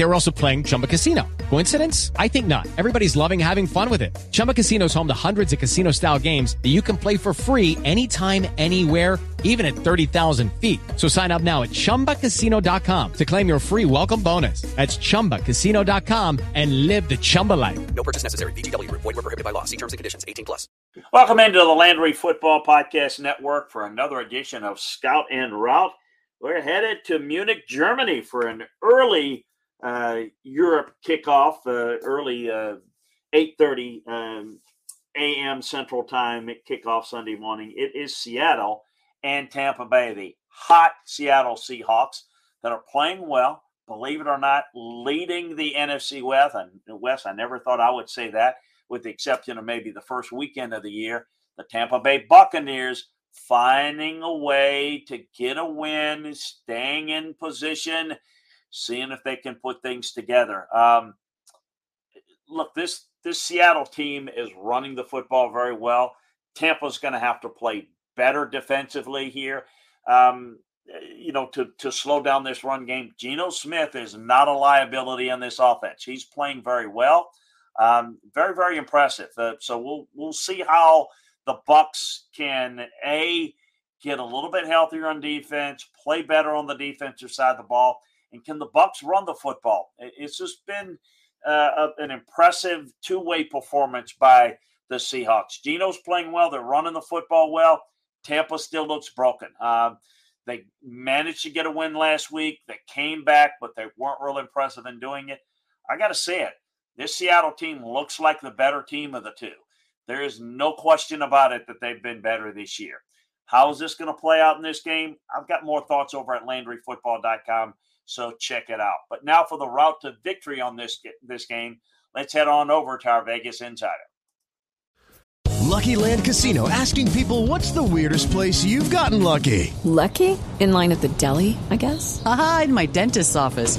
They were also playing Chumba Casino. Coincidence? I think not. Everybody's loving having fun with it. Chumba Casino is home to hundreds of casino style games that you can play for free anytime, anywhere, even at 30,000 feet. So sign up now at chumbacasino.com to claim your free welcome bonus. That's chumbacasino.com and live the Chumba life. No purchase necessary. VGW Group. Void were prohibited by law. See terms and conditions. 18 plus. Welcome into the Landry Football Podcast Network for another edition of Scout and Route. We're headed to Munich, Germany for an early uh, Europe kickoff, uh, early uh, 8.30 um, a.m. Central Time kickoff Sunday morning. It is Seattle and Tampa Bay, the hot Seattle Seahawks that are playing well, believe it or not, leading the NFC West. And West, I never thought I would say that, with the exception of maybe the first weekend of the year. The Tampa Bay Buccaneers finding a way to get a win, staying in position, seeing if they can put things together. Um, look, this this Seattle team is running the football very well. Tampa's going to have to play better defensively here. Um, you know, to to slow down this run game. Geno Smith is not a liability on this offense. He's playing very well, um, very very impressive. Uh, so we'll we'll see how the Bucks can a get a little bit healthier on defense, play better on the defensive side of the ball, and can the Bucks run the football? It's just been uh, an impressive two way performance by the Seahawks. Geno's playing well. They're running the football well. Tampa still looks broken. Um, they managed to get a win last week. They came back, but they weren't real impressive in doing it. I got to say it. This Seattle team looks like the better team of the two. There is no question about it that they've been better this year. How is this going to play out in this game? I've got more thoughts over at LandryFootball.com, so check it out. But now for the route to victory on this this game, let's head on over to our Vegas Insider. Lucky Land Casino asking people what's the weirdest place you've gotten lucky? Lucky? In line at the deli, I guess? Aha, in my dentist's office.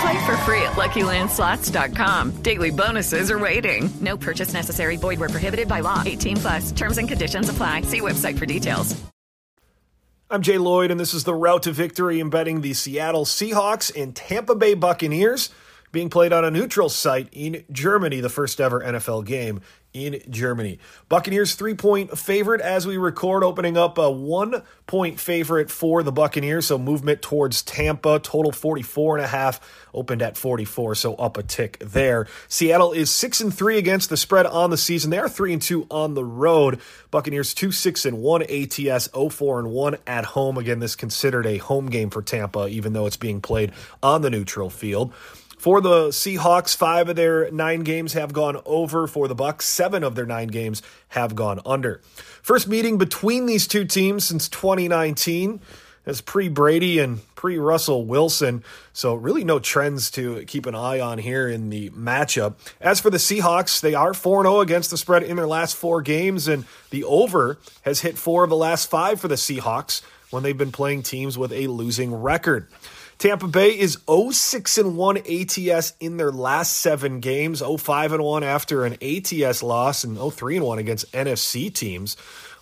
Play for free at LuckyLandSlots.com. Daily bonuses are waiting. No purchase necessary. Void where prohibited by law. 18 plus. Terms and conditions apply. See website for details. I'm Jay Lloyd, and this is the route to victory embedding the Seattle Seahawks and Tampa Bay Buccaneers being played on a neutral site in Germany, the first ever NFL game in Germany. Buccaneers three point favorite as we record, opening up a one point favorite for the Buccaneers. So movement towards Tampa, total 44 and a half, opened at 44, so up a tick there. Seattle is six and three against the spread on the season. They are three and two on the road. Buccaneers two six and one ATS, 04 and one at home. Again, this considered a home game for Tampa, even though it's being played on the neutral field. For the Seahawks, five of their nine games have gone over. For the Bucks, seven of their nine games have gone under. First meeting between these two teams since 2019 as pre Brady and pre Russell Wilson. So, really, no trends to keep an eye on here in the matchup. As for the Seahawks, they are 4 0 against the spread in their last four games, and the over has hit four of the last five for the Seahawks when they've been playing teams with a losing record. Tampa Bay is 06 and 1 ATS in their last 7 games, 05 and 1 after an ATS loss and 03 and 1 against NFC teams.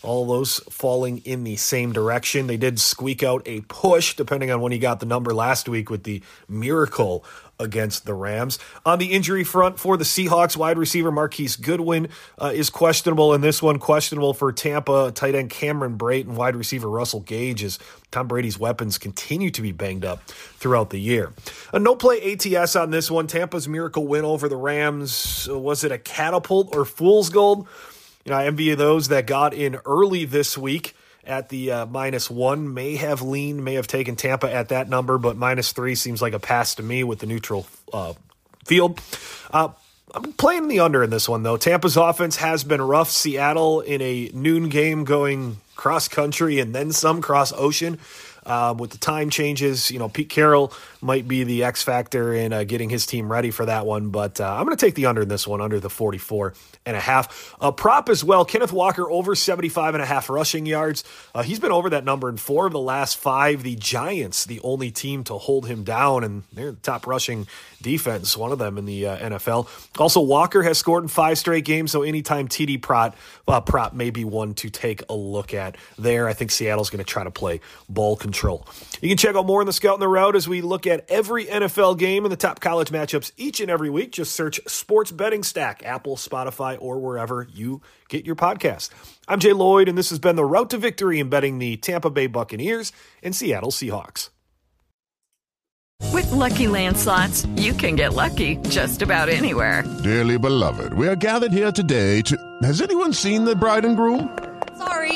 All those falling in the same direction. They did squeak out a push depending on when he got the number last week with the miracle against the Rams. On the injury front for the Seahawks, wide receiver Marquise Goodwin uh, is questionable and this one. Questionable for Tampa tight end Cameron Brate and wide receiver Russell Gage as Tom Brady's weapons continue to be banged up throughout the year. A no play ATS on this one. Tampa's miracle win over the Rams. Was it a catapult or fool's gold? You know, I envy those that got in early this week at the uh, minus one. May have leaned, may have taken Tampa at that number, but minus three seems like a pass to me with the neutral uh, field. Uh, I'm playing the under in this one, though. Tampa's offense has been rough. Seattle in a noon game going cross country and then some cross ocean. Um, with the time changes, you know, Pete Carroll might be the X factor in uh, getting his team ready for that one. But uh, I'm going to take the under in this one, under the 44 and a half. A prop as well. Kenneth Walker over 75 and a half rushing yards. Uh, he's been over that number in four of the last five. The Giants, the only team to hold him down, and they're the top rushing defense, one of them in the uh, NFL. Also, Walker has scored in five straight games, so anytime TD prop, uh, prop may be one to take a look at there. I think Seattle's going to try to play ball control. You can check out more in the Scout and the Route as we look at every NFL game and the top college matchups each and every week. Just search Sports Betting Stack, Apple, Spotify, or wherever you get your podcast. I'm Jay Lloyd, and this has been the Route to Victory in betting the Tampa Bay Buccaneers and Seattle Seahawks. With Lucky Land slots, you can get lucky just about anywhere. Dearly beloved, we are gathered here today to. Has anyone seen the bride and groom? Sorry,